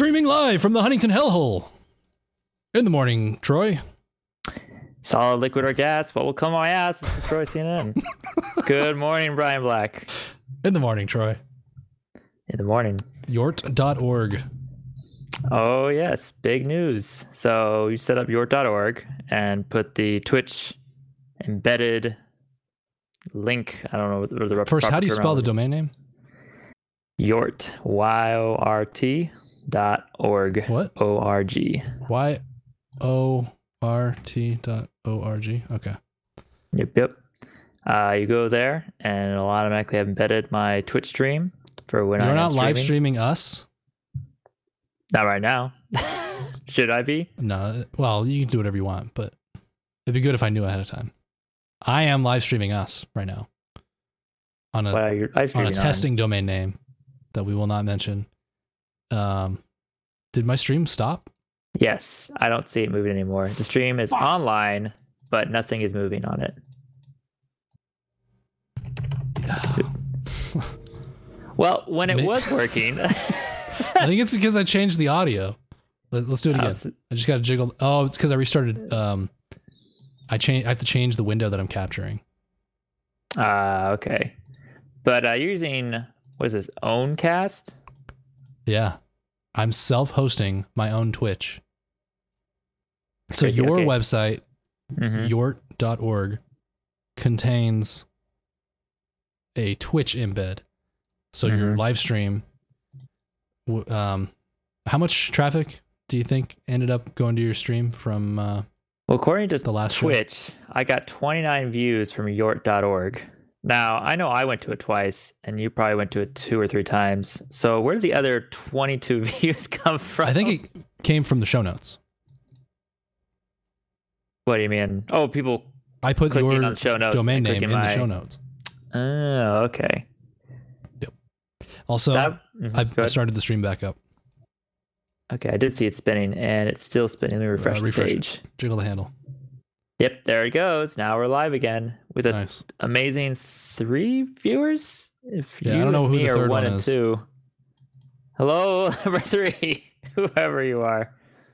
Streaming live from the Huntington Hellhole. In the morning, Troy. Solid liquid or gas, what will come my ass? This is Troy CNN. Good morning, Brian Black. In the morning, Troy. In the morning. Yort.org. Oh, yes, big news. So you set up yort.org and put the Twitch embedded link. I don't know what the First, how do you spell the domain name? Yort, Y O R T dot org. What? O R G. Y O R T dot O R G. Okay. Yep, yep. Uh, you go there and it'll automatically have embedded my Twitch stream for when I'm. You're I'm not live streaming. streaming us? Not right now. Should I be? No. Well, you can do whatever you want, but it'd be good if I knew ahead of time. I am live streaming us right now on a Well, you're live on a streaming on. testing domain name that we will not mention. Um, did my stream stop? Yes, I don't see it moving anymore. The stream is online, but nothing is moving on it. Well, when it Ma- was working, I think it's because I changed the audio. Let, us do it again. I just got to jiggle. Oh, it's because I restarted. Um, I change. I have to change the window that I'm capturing. Ah, okay. But uh, you're using what is this? Owncast? Yeah, I'm self-hosting my own Twitch. So Crazy, your okay. website, Mhm. yort.org, contains a Twitch embed. So your Mhm. live stream. Um, how much traffic do you think ended up going to your stream from uh, Well, according to the last show? Twitch, I got 29 views from yort.org. Now, I know I went to it twice, and you probably went to it two or three times. So, where did the other 22 views come from? I think it came from the show notes. What do you mean? Oh, people. I put your on show notes domain name in clicking the show notes. Oh, okay. Yep. Also, That- mhm, I, I started the stream back up. Okay, I did see it spinning, and it's still spinning. Let me refresh, Uh, refresh the it. Jiggle the handle. Yep, there it goes. Now we're live again with an Nice. amazing three viewers. If Yeah, I you don't know who me the are third one one and is. two. Hello, number three, whoever you are.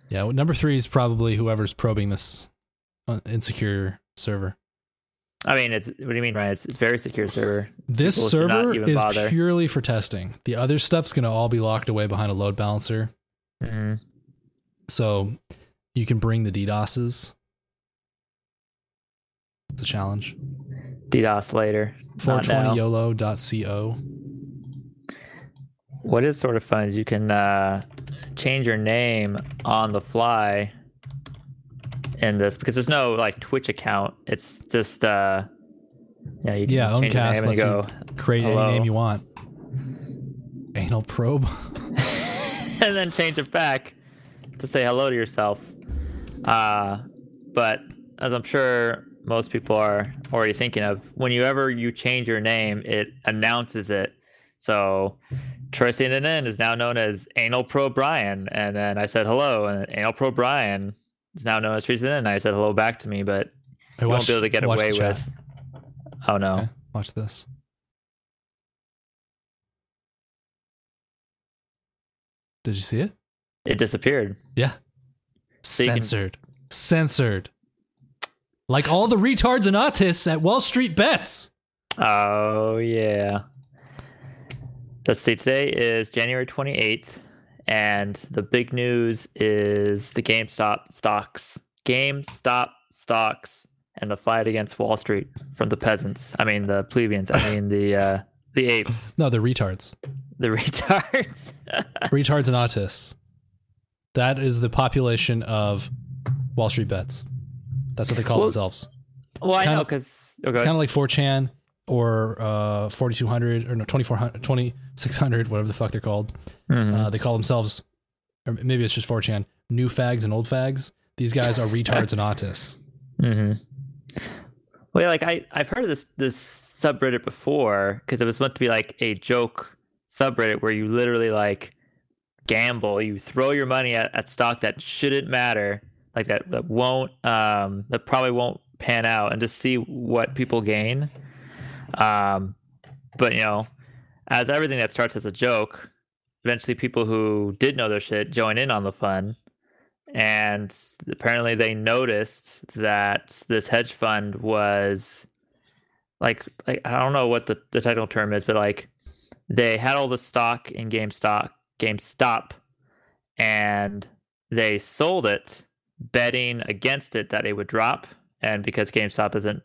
Yeah, well, number three is probably whoever's probing this uh, insecure server. I mean, it's what do you mean, Ryan? It's, it's very secure server. This People server is bother. purely for testing. The other stuff's going to all be locked away behind a load balancer. Mhm. So you can bring the DDoSes. It's a challenge. DDoS later. Not now. 420yolo.co. What is sort of fun is you can uh, change your name on the fly in this because there's no like Twitch account. It's just uh, yeah, you can Yeah, change your name and you go, create Hello. any name you want. Anal probe. and then change it back to say hello to yourself. Uh, but as I'm sure most people are already thinking of, whenever you change your name, it announces it. So Troy CNN is now known as Anal Pro Brian, and then I said hello, and Anal Pro Brian is now known as Troy CNN. And I said hello back to me, but I you won't be able to get away with. Oh no! Okay, watch this. Did you see it? It disappeared. Yeah. So you can- Censored. Like all the retards and autists at Wall Street Bets. Oh yeah. Let's see. Today is January 28th, and the big news is the GameStop stocks. GameStop stocks and the fight against Wall Street from the peasants. I mean the plebeians. I mean the uh, the apes, No, they're retards. the retards. retards and autists. That is the population of Wall Street Bets. That's what they call Well, themselves. well, I know because oh, It's kind of like 4chan or uh, 4200 or no 2400 2600 whatever the fuck they're called. Mm-hmm. Uh, they call themselves or maybe it's just 4chan new fags and old fags. These guys are retards and autists. Mm-hmm. Well, yeah, like I I've heard of this this subreddit before because it was meant to be like a joke subreddit where you literally like gamble, you throw your money at, at stock that shouldn't matter, like that that won't um that probably won't pan out, and just see what people gain. Um, but you know, as everything that starts as a joke, eventually people who did know their shit join in on the fun. And apparently they noticed that this hedge fund was like like I don't know what the, the technical term is, but like they had all the stock in Game GameStop GameStop and they sold it betting against it that it would drop. And because GameStop isn't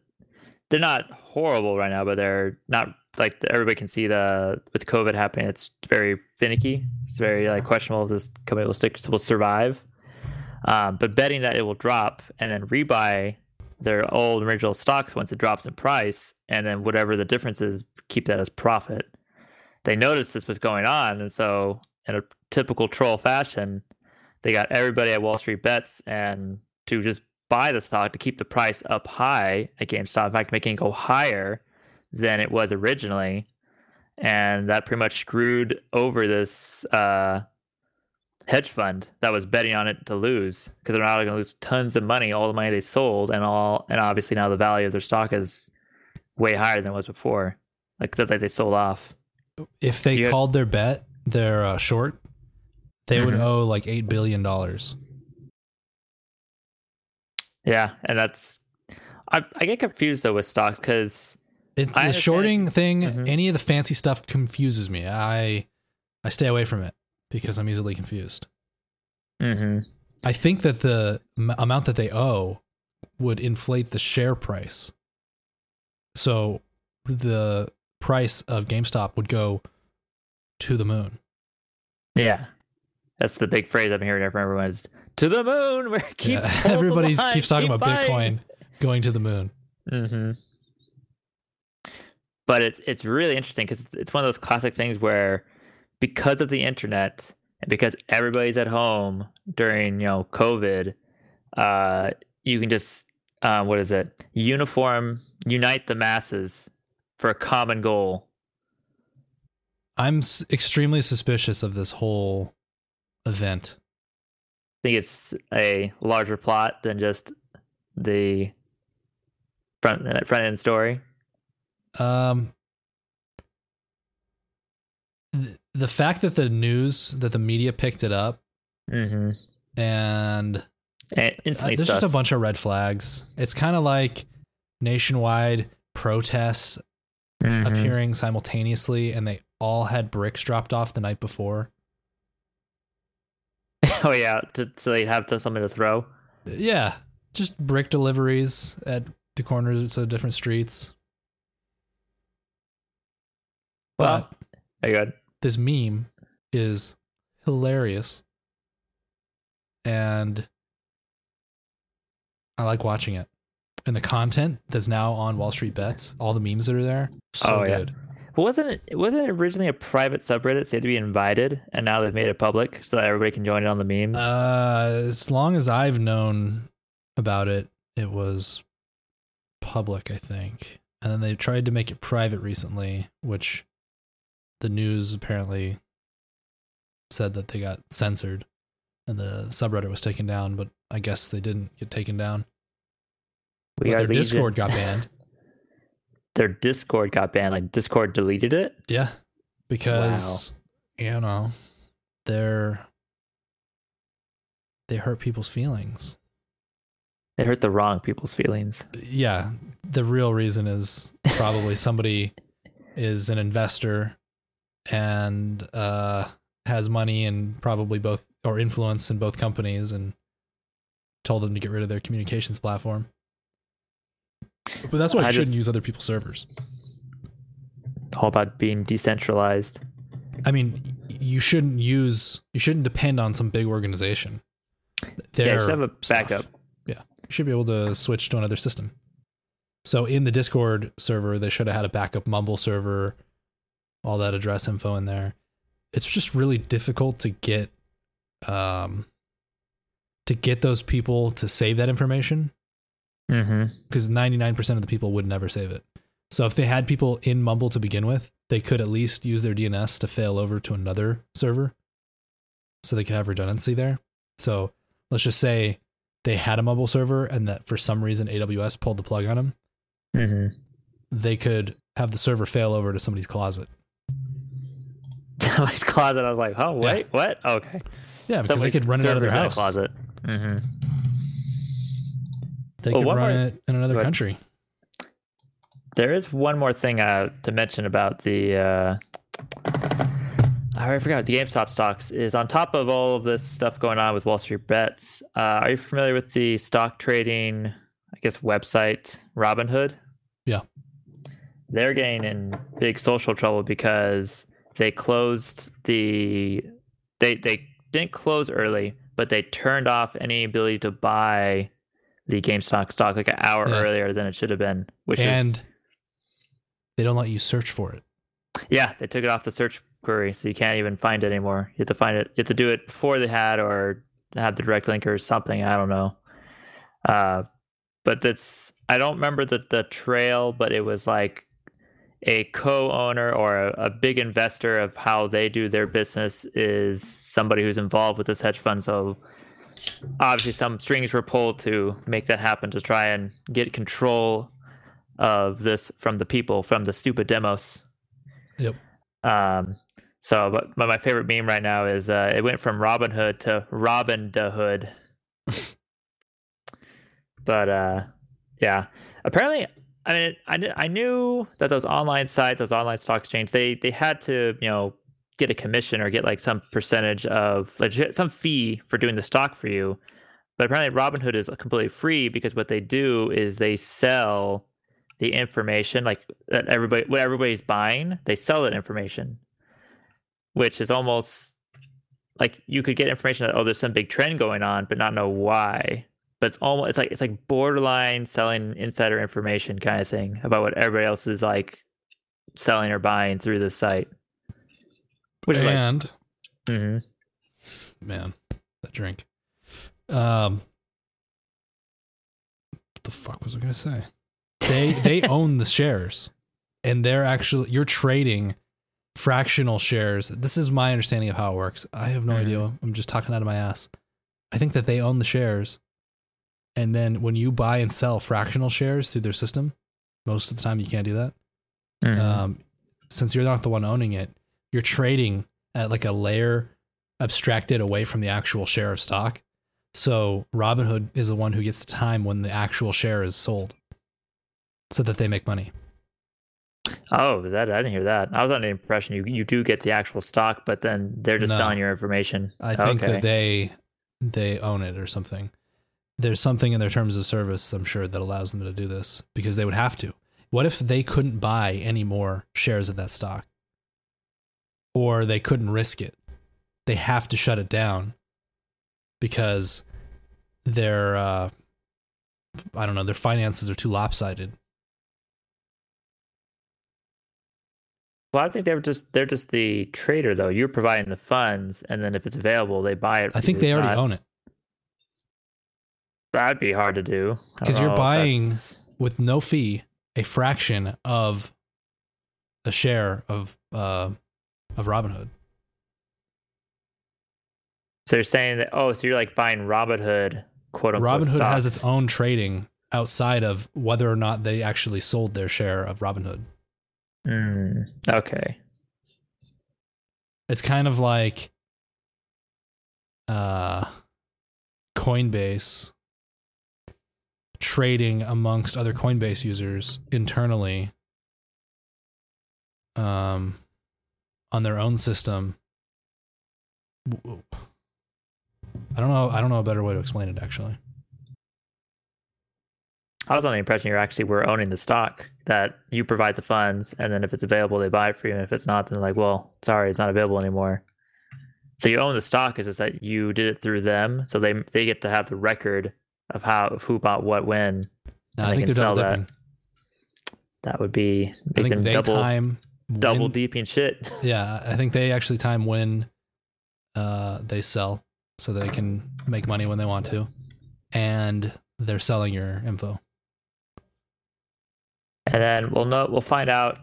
they're not horrible right now, but they're not like everybody can see the with COVID happening. It's very finicky. It's very like questionable if this company will stick will survive. Um, but betting that it will drop and then rebuy their old original stocks once it drops in price, and then whatever the difference is, keep that as profit. They noticed this was going on, and so in a typical troll fashion, they got everybody at Wall Street Bets and to just buy the stock to keep the price up high at GameStop. In fact, making it go higher than it was originally, and that pretty much screwed over this uh, hedge fund that was betting on it to lose because they're now going to lose tons of money, all the money they sold, and all, and obviously now the value of their stock is way higher than it was before, like that they sold off. If they you called their bet their uh, short, they mm-hmm. would owe like eight billion dollars. Yeah, and that's I I get confused though with stocks because the shorting thing, mm-hmm. any of the fancy stuff confuses me. I I stay away from it because I'm easily confused. Mm-hmm. I think that the m- amount that they owe would inflate the share price. So the price of GameStop would go to the moon. Yeah. That's the big phrase I'm hearing from everyone is to the moon. We're keep yeah. everybody keeps talking keep about buying. Bitcoin going to the moon. Mm-hmm. But it's it's really interesting because it's one of those classic things where because of the internet and because everybody's at home during you know COVID, uh, you can just uh, what is it? Uniform unite the masses for a common goal. I'm s- extremely suspicious of this whole event? I think it's a larger plot than just the front uh, front end story. Um, th- the fact that the news that the media picked it up, mm-hmm. and, and instantly uh, there's just a bunch of red flags. It's kind of like nationwide protests mm-hmm. appearing simultaneously, and they all had bricks dropped off the night before. Oh yeah, to, so they'd have to, something to throw. Yeah, just brick deliveries at the corners of different streets. Well, but good. This meme is hilarious, and I like watching it. And the content that's now on Wall Street Bets, all the memes that are there, so oh, good. But wasn't it wasn't it originally a private subreddit, so you had to be invited, and now they've made it public so that everybody can join it on the memes? Uh, as long as I've known about it, it was public, I think. And then they tried to make it private recently, which the news apparently said that they got censored and the subreddit was taken down, but I guess they didn't get taken down. We their Discord got banned. their Discord got banned. Like Discord deleted it. Yeah, because wow. you know they're they hurt people's feelings. They hurt the wrong people's feelings. Yeah, the real reason is probably somebody is an investor and uh, has money and probably both or influence in both companies and told them to get rid of their communications platform. But that's why I, shouldn't use other people's servers. All about being decentralized. I mean, you shouldn't use, you shouldn't depend on some big organization. Their yeah, you should have a backup. Stuff. Yeah, you should be able to switch to another system. So in the Discord server, they should have had a backup Mumble server, all that address info in there. It's just really difficult to get, um, to get those people to save that information. Because mm-hmm. 99% of the people would never save it. So if they had people in Mumble to begin with, they could at least use their DNS to fail over to another server so they could have redundancy there. So let's just say they had a Mumble server and that for some reason AWS pulled the plug on them. Mm-hmm. They could have the server fail over to somebody's closet. somebody's closet. I was like, oh wait, what? Okay. Yeah, because they could run it out of their servers in a house. closet. hmm They Well, could run more- it in another ahead. country. There is one more thing uh, to mention about the. Uh, I already forgot the GameStop stocks is on top of all of this stuff going on with Wall Street bets. Uh, are you familiar with the stock trading, I guess, website Robinhood? Yeah. They're getting in big social trouble because they closed the. They they didn't close early, but they turned off any ability to buy the GameStop stock like an hour Yeah. earlier than it should have been, which is and they don't let you search for it. Yeah, they took it off the search query, so you can't even find it anymore. You have to find it. You have to do it before they had or have the direct link or something. I don't know. Uh, but that's I don't remember the the trail, but it was like a co-owner or a, a big investor of how they do their business is somebody who's involved with this hedge fund. So obviously, some strings were pulled to make that happen to try and get control of this from the people from the stupid demos. Yep. Um, so, but, but my favorite meme right now is uh, it went from Robin Hood to Robin da Hood. but uh, yeah, apparently, I mean, I, I knew that those online sites, those online stock exchange, they they had to you know get a commission or get like some percentage of like some fee for doing the stock for you. But apparently, Robinhood is completely free because what they do is they sell the information like that everybody what everybody's buying they sell that information which is almost like you could get information that oh there's some big trend going on but not know why but it's almost it's like it's like borderline selling insider information kind of thing about what everybody else is like selling or buying through this site which is like and mhm. man, that drink. Um, what the fuck was I gonna say? They they own the shares, and they're actually you're trading fractional shares. This is my understanding of how it works. I have no Mhm. idea. I'm just talking out of my ass. I think that they own the shares, and then when you buy and sell fractional shares through their system, most of the time you can't do that. Mhm. um, since you're not the one owning it, you're trading at like a layer abstracted away from the actual share of stock. So Robinhood is the one who gets the time when the actual share is sold, so that they make money. oh that i didn't hear that i was under the impression you you do get the actual stock but then they're just No. selling your information I think okay that they they own it or something. There's something in their terms of service, I'm sure, that allows them to do this because they would have to. What if they couldn't buy any more shares of that stock? Or they couldn't risk it. They have to shut it down because their uh I don't know, their finances are too lopsided. Well, I think they're just they're just the trader though. You're providing the funds, and then if it's available, they buy it. I think they already own it. That'd be hard to do because you're buying- that's- with no fee a fraction of a share of uh of Robinhood. So you're saying that? Oh, so you're like buying Robinhood, quote unquote. Robinhood has its own trading outside of whether or not they actually sold their share of Robinhood. Mm, okay. It's kind of like uh Coinbase trading amongst other Coinbase users internally um on their own system. I don't know I don't know a better way to explain it actually. I was on the impression you're actually were owning the stock that you provide the funds, and then if it's available, they buy it for you, and if it's not, then they're like, well, sorry, it's not available anymore. So you own the stock. Is it's just that you did it through them, so they they get to have the record of how of who bought what when. No, And I they think can they're sell that. dipping. That would be I think they double time double when- deep shit. Yeah, I think they actually time when uh, they sell, so they can make money when they want to, and they're selling your info. And then we'll know we'll find out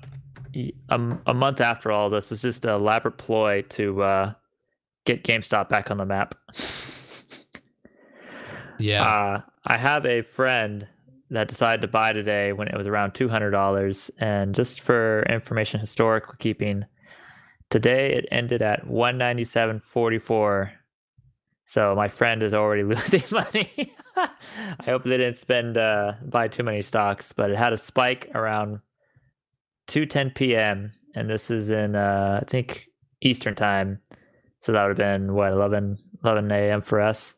a month after all this was just an elaborate ploy to uh, get GameStop back on the map. Yeah, Uh, I have a friend that decided to buy today when it was around two hundred dollars, and just for information historical keeping, Today it ended at 197.44. So my friend is already losing money. I hope they didn't spend uh, buy too many stocks, but it had a spike around 2:10 p.m. and this is in uh, I think Eastern time. So that would have been what 11 11 a.m. for us.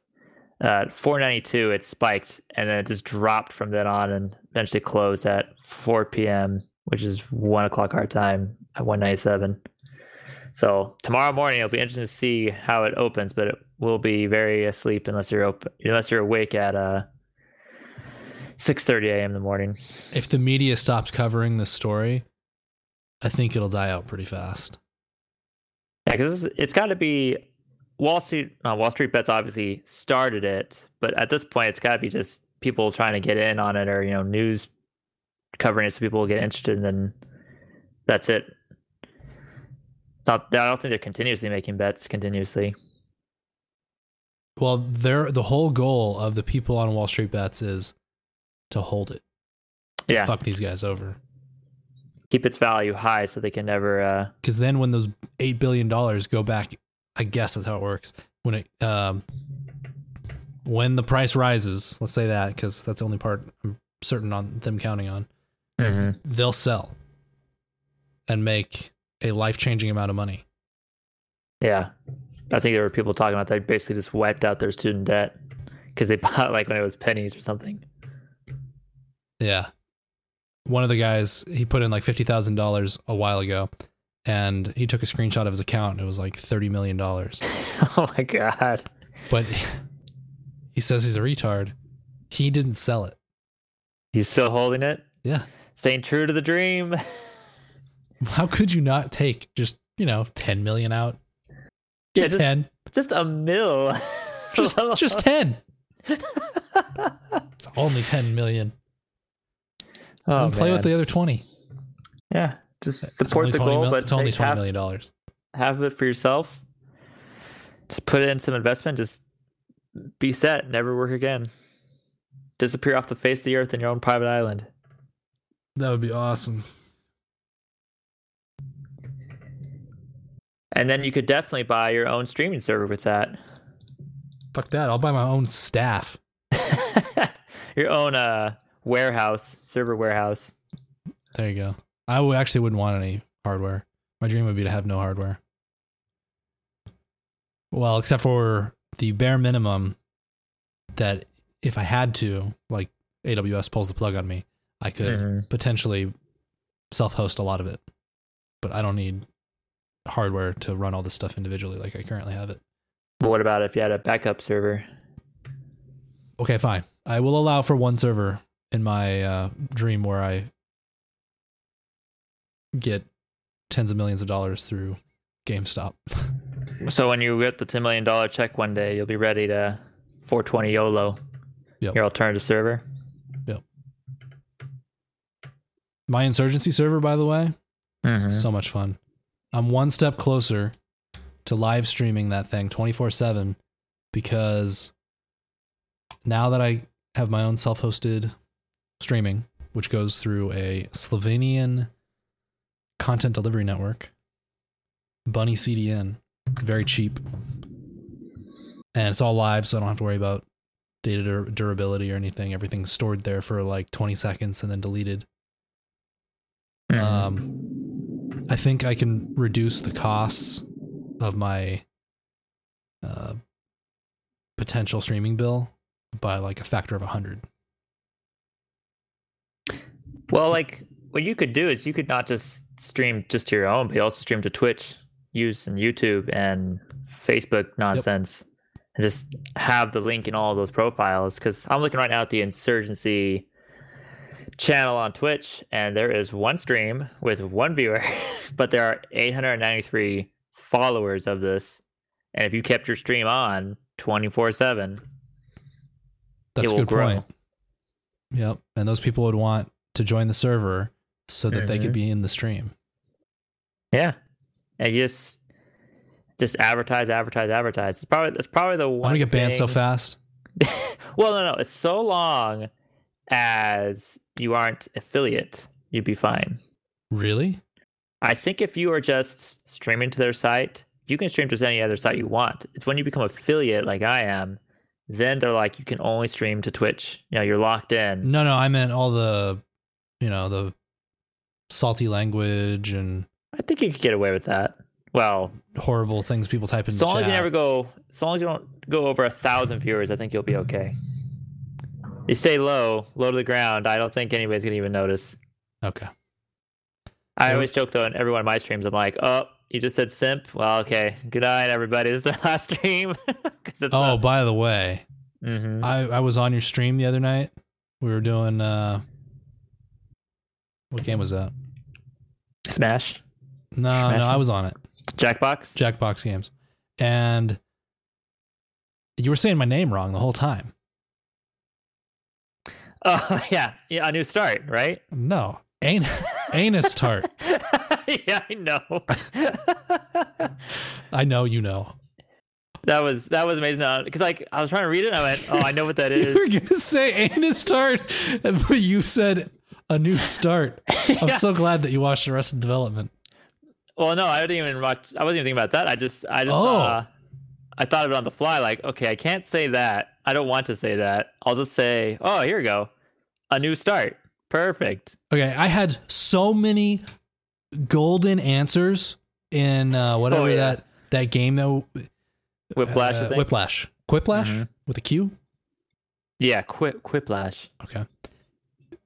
Uh, at 492 it spiked and then it just dropped from then on and eventually closed at 4 p.m. which is one o'clock our time at 197. So tomorrow morning it'll be interesting to see how it opens, but it will be very asleep unless you're open unless you're awake at uh 6:30 a.m. in the morning. If the media stops covering this story, I think it'll die out pretty fast. Yeah, because it's, it's got to be Wall Street. Uh, Wall Street bets obviously started it, but at this point, it's got to be just people trying to get in on it, or you know, news covering it so people will get interested, and then that's it. It's not. I don't think they're continuously making bets continuously. Well, they're, the whole goal of the people on Wall Street bets is to hold it. To Yeah, Fuck these guys over. keep its value high so they can never. uh Because then when those $8 billion go back, I guess that's how it works. When it, um, when the price rises, let's say that, because that's the only part I'm certain on them counting on, they'll sell and make a life changing amount of money. Yeah, I think there were people talking about that basically just wiped out their student debt because they bought like when it was pennies or something. Yeah. One of the guys, he put in like $50,000 a while ago and he took a screenshot of his account and it was like $30 million. oh my god. But he says he's a retard. He didn't sell it. He's still holding it, Yeah. staying true to the dream. How could you not take just, you know, 10 million out? Yeah, Just just- 10. Just a mill. Just just 10. It's only 10 million. oh, and play with the other 20. yeah. Just It's support the goal, mil- but it's only take 20 half, million dollars. half of it for yourself. Just put in some investment. Just be set. Never work again. Disappear off the face of the earth in your own private island. That would be awesome. And then you could definitely buy your own streaming server with that. Fuck that. I'll buy my own staff. your own uh warehouse, server warehouse. There you go. I w- actually wouldn't want any hardware. My dream would be to have no hardware. Well, except for the bare minimum that if I had to, like AWS pulls the plug on me, I could Mhm. potentially self host a lot of it. But I don't need hardware to run all this stuff individually like I currently have it. But what about if you had a backup server? Okay, fine. I will allow for one server in my uh, dream where I get tens of millions of dollars through GameStop. So when you get the ten million dollar check one day, you'll be ready to 420 YOLO. Yep. Your alternative server. Yep. My insurgency server, by the way, Mhm. so much fun. I'm one step closer to live streaming that thing 24 7 because now that I have my own self hosted streaming, which goes through a Slovenian content delivery network, Bunny CDN, it's very cheap. And it's all live, so I don't have to worry about data dur- durability or anything. Everything's stored there for like 20 seconds and then deleted. Mhm. Um, I think I can reduce the costs of my uh, potential streaming bill by like a factor of a hundred. well, like what you could do is you could not just stream just to your own, but you also stream to Twitch, use and YouTube and Facebook nonsense, and just have the link in all of those profiles. Because I'm looking right now at the Insurgency channel on Twitch, and there is one stream with one viewer, but there are 893 followers of this. And if you kept your stream on 24 7, That's a good grow. point. Yep, and those people would want to join the server so that they could Mhm. be in the stream. Yeah, and you just just advertise, advertise, advertise. It's probably that's probably the I'm gonna get banned so fast. well, no, no. It's so long as you aren't affiliate, you'd be fine. Really? I think if you are just streaming to their site, you can stream to any other site you want. It's when you become affiliate like I am, then they're like you can only stream to Twitch. You know, you're locked in. No, no, I meant all the, you know, the salty language and I think you could get away with that. Well, horrible things people type in. as long as you never go, as long as you don't go over a thousand viewers, I think you'll be okay. You stay low, low to the ground. I don't think anybody's gonna even notice. Okay. I always joke though in every one of my streams. I'm like, oh, you just said simp. Well, okay. Good night, everybody. This is the last stream. Oh, by the way, hmm I I was on your stream the other night. We were doing uh, what game was that? Smash, No, no, I was on it. Jackbox. Jackbox games, and you were saying my name wrong the whole time. Oh yeah, yeah. A new start, right? No, An- anus tart. yeah, I know. I know you know. that was that was amazing uh, because like I was trying to read it. and I went, oh, I know what that is." You were gonna say anus tart, but you said a new start. I'm so glad that you watched Arrested Development. Well, no, I didn't even watch. I wasn't even thinking about that. I just, I just, Oh. uh, I thought of it on the fly. Like, okay, I can't say that. I don't want to say that. I'll just say, oh, here we go, a new start. Perfect. Okay, I had so many golden answers in uh, whatever Oh, yeah. that that game though. Whiplash. Uh. Whiplash. Quiplash Mhm. with a Q. Yeah, quip, quiplash. Okay.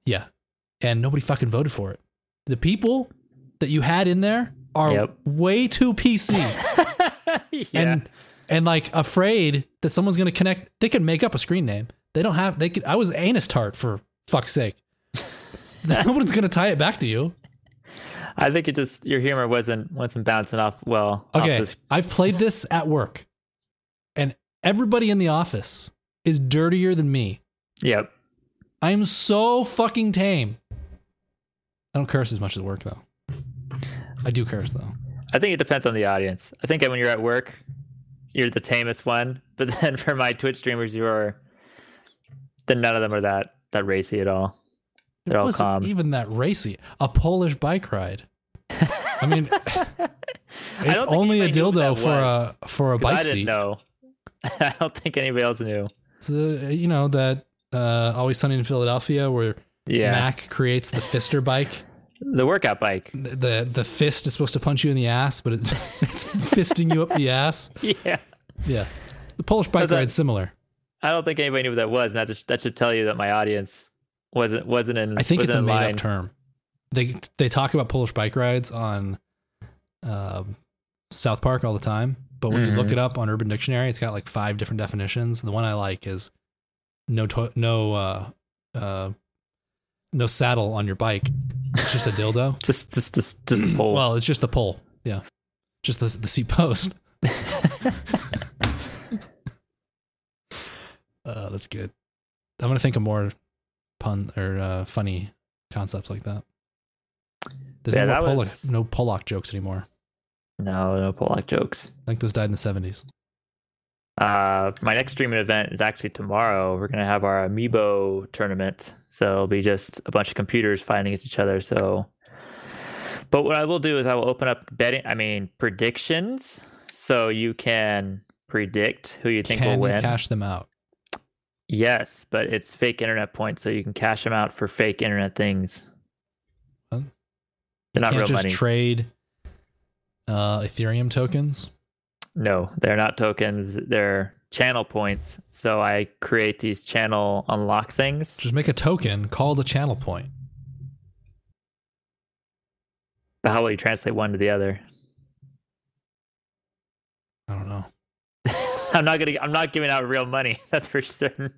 Yeah, and nobody fucking voted for it. The people that you had in there are Yep. way too PC yeah. and and like afraid that someone's gonna connect. They could make up a screen name. They don't have. They could. I was anus tart for fuck's sake. no one's gonna tie it back to you. I think it just your humor wasn't wasn't bouncing off well. Okay, this- I've played this at work, and everybody in the office is dirtier than me. Yep. I am so fucking tame. I don't curse as much at work though. I do curse though. I think it depends on the audience. I think when you're at work, you're the tamest one. But then for my Twitch streamers, you are. Then none of them are that that racy at all. They're all wasn't calm. even that racy. A Polish bike ride. I mean, it's don't only a anybody knew who dildo for was, a for a bike I didn't seat. know. I don't think anybody else knew. It's uh you know that uh, Always Sunny in Philadelphia where Yeah, Mac creates the fister bike. the workout bike. The, the the fist is supposed to punch you in the ass, but it's it's fisting you up the ass. Yeah, Yeah, the Polish bike ride's similar. I don't think anybody knew what that was. And that just that should tell you that my audience wasn't wasn't in. I think it's a made line. up term. They they talk about Polish bike rides on um, South Park all the time, but when you look Mhm. it up on Urban Dictionary, it's got like five different definitions. The one I like is no to- no uh, uh, no saddle on your bike. It's just a dildo. Just just this just the pole. Well, it's just a pole. Yeah, just the the seat post. Uh, that's good. I'm gonna think of more pun or uh, funny concepts like that. There's Yeah, no, that Pollock, was- no Pollock jokes anymore. no, no Pollock jokes. I think those died in the 70s. Uh, my next streaming event is actually tomorrow. We're gonna have our amiibo tournament, so it'll be just a bunch of computers fighting against each other. So, but what I will do is I will open up betting. I mean predictions, so you can predict who you think Can will win. cash them out? yes, but it's fake internet points, so you can cash them out for fake internet things. Huh? They're not Can't real just money. trade uh, Ethereum tokens. No, they're not tokens. They're channel points. So I create these channel unlock things. Just make a token called a channel point. But how will you translate one to the other? I don't know. I'm not gonna. I'm not giving out real money. That's for certain.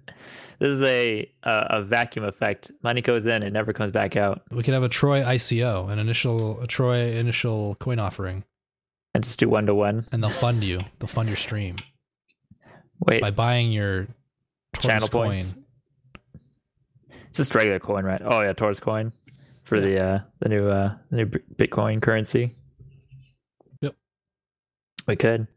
This is a a, a vacuum effect. Money goes in, it never comes back out. We could have a Troy ICO, an initial a Troy initial coin offering, And just do one to one. and they'll fund you. They'll fund your stream Wait, by buying your Taurus channel coin. points. It's just regular coin, right? Oh yeah, Taurus coin for the uh the new uh the new Bitcoin currency. Yep. We could.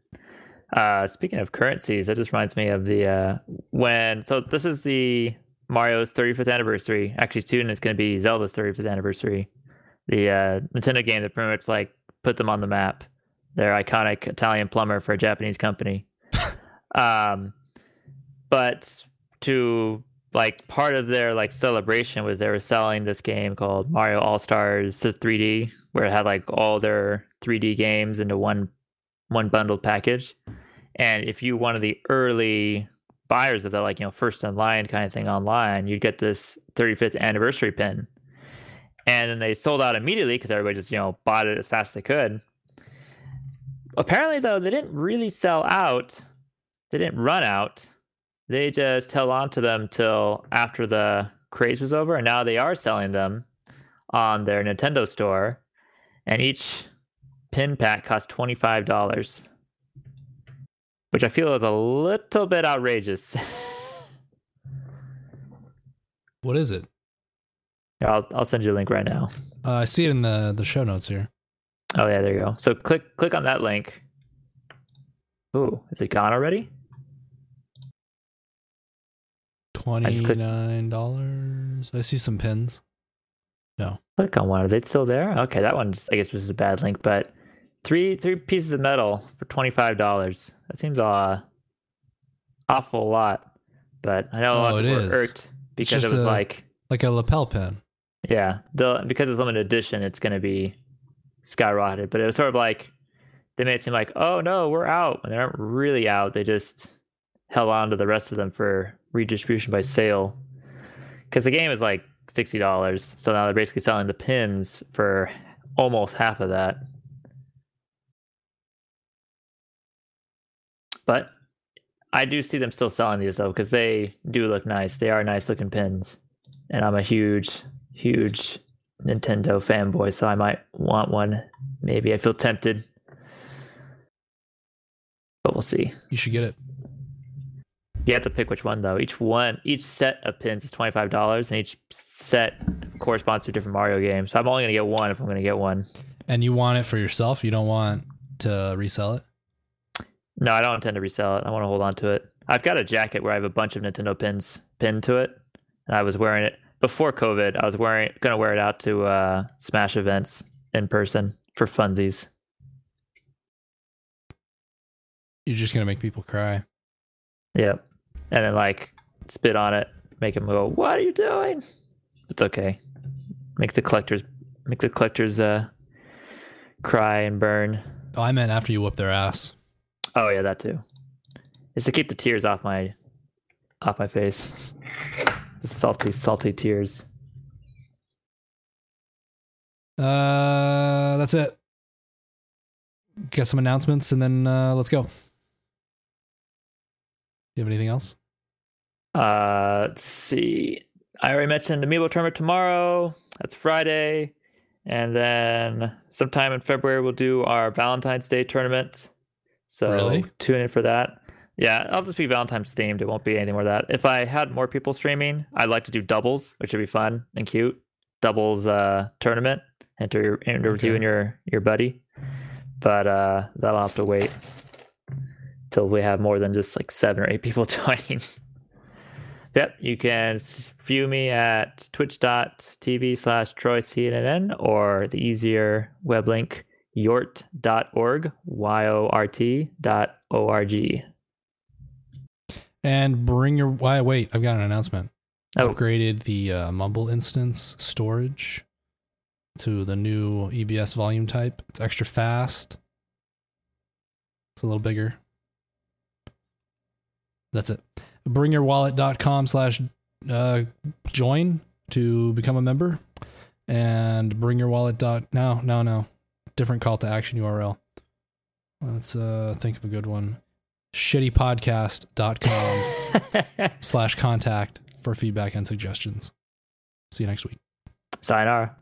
Uh speaking of currencies, that just reminds me of the uh when so this is the Mario's 35th anniversary. Actually soon it's going to be Zelda's 35th anniversary. the uh, Nintendo game that pretty much like put them on the map. They're iconic Italian plumber for a Japanese company. um, but to like part of their like celebration was they were selling this game called Mario All Stars 3D, where it had like all their 3D games into one one bundled package. And if you one of the early buyers of that, like you know, first in line kind of thing online, you'd get this 35th anniversary pin. And then they sold out immediately because everybody just you know bought it as fast as they could. Apparently, though, they didn't really sell out. They didn't run out. They just held on to them till after the craze was over, and now they are selling them on their Nintendo store. And each pin pack costs twenty five dollars, which I feel is a little bit outrageous. What is it? I'll I'll send you a link right now. Uh, I see it in the the show notes here. Oh yeah, there you go. So click click on that link. Ooh, is it gone already? Twenty nine dollars. I see some pins. No. Click on one. Are they still there? Okay, that one I guess was a bad link, but three three pieces of metal for twenty five dollars. That seems uh awful lot. But I know a lot Oh, of people is. were irked because it was a- like Like a lapel pin. yeah, the because it's limited edition, it's gonna be skyrocketed. But it was sort of like they made it seem like, oh no, we're out. When they aren't really out. They just held on to the rest of them for redistribution by sale. Because the game is like sixty dollars, so now they're basically selling the pins for almost half of that. But I do see them still selling these though, because they do look nice. They are nice looking pins and I'm a huge, huge Nintendo fanboy, so I might want one. Maybe I feel tempted, but we'll see. You should get it. You have to pick which one though. Each one, each set of pins is twenty five dollars, and each set corresponds to a different Mario game. So I'm only gonna get one if I'm gonna get one. And you want it for yourself. You don't want to resell it. No, I don't intend to resell it. I want to hold on to it. I've got a jacket where I have a bunch of Nintendo pins pinned to it, and I was wearing it before COVID. I was wearing gonna wear it out to uh, Smash events in person for funsies. You're just gonna make people cry. Yep. And then like spit on it, make them go, "What are you doing?" It's okay. Make the collectors make the collectors uh cry and burn. Oh, I meant after you whip their ass. Oh yeah, that too. It's to keep the tears off my off my face. Salty, salty tears. Uh, that's it. Get some announcements and then uh, let's go. You have anything else? Uh, let's see. I already mentioned the Amiibo tournament tomorrow. That's Friday. And then sometime in February, we'll do our Valentine's Day tournament. So Really? tune in for that. Yeah, I'll just be Valentine's themed. It won't be anything more of that. If I had more people streaming, I'd like to do doubles, which would be fun and cute. Doubles uh, tournament. Enter your enter with you and your your buddy. But uh, that'll have to wait till we have more than just like seven or eight people joining. Yep, you can view me at twitch.tv slash troycnn or the easier web link yort.org, Y-O-R-T dot O-R-G. And bring your. Why? Wait, I've got an announcement. Oh. Upgraded the uh, Mumble instance storage to the new EBS volume type. It's extra fast. It's a little bigger. That's it. Bringyourwallet.com slash uh, join to become a member. And bringyourwallet dot no no no different call to action URL. Let's uh think of a good one. Shittypodcast.com slash contact for feedback and suggestions. See you next week. Sayonara.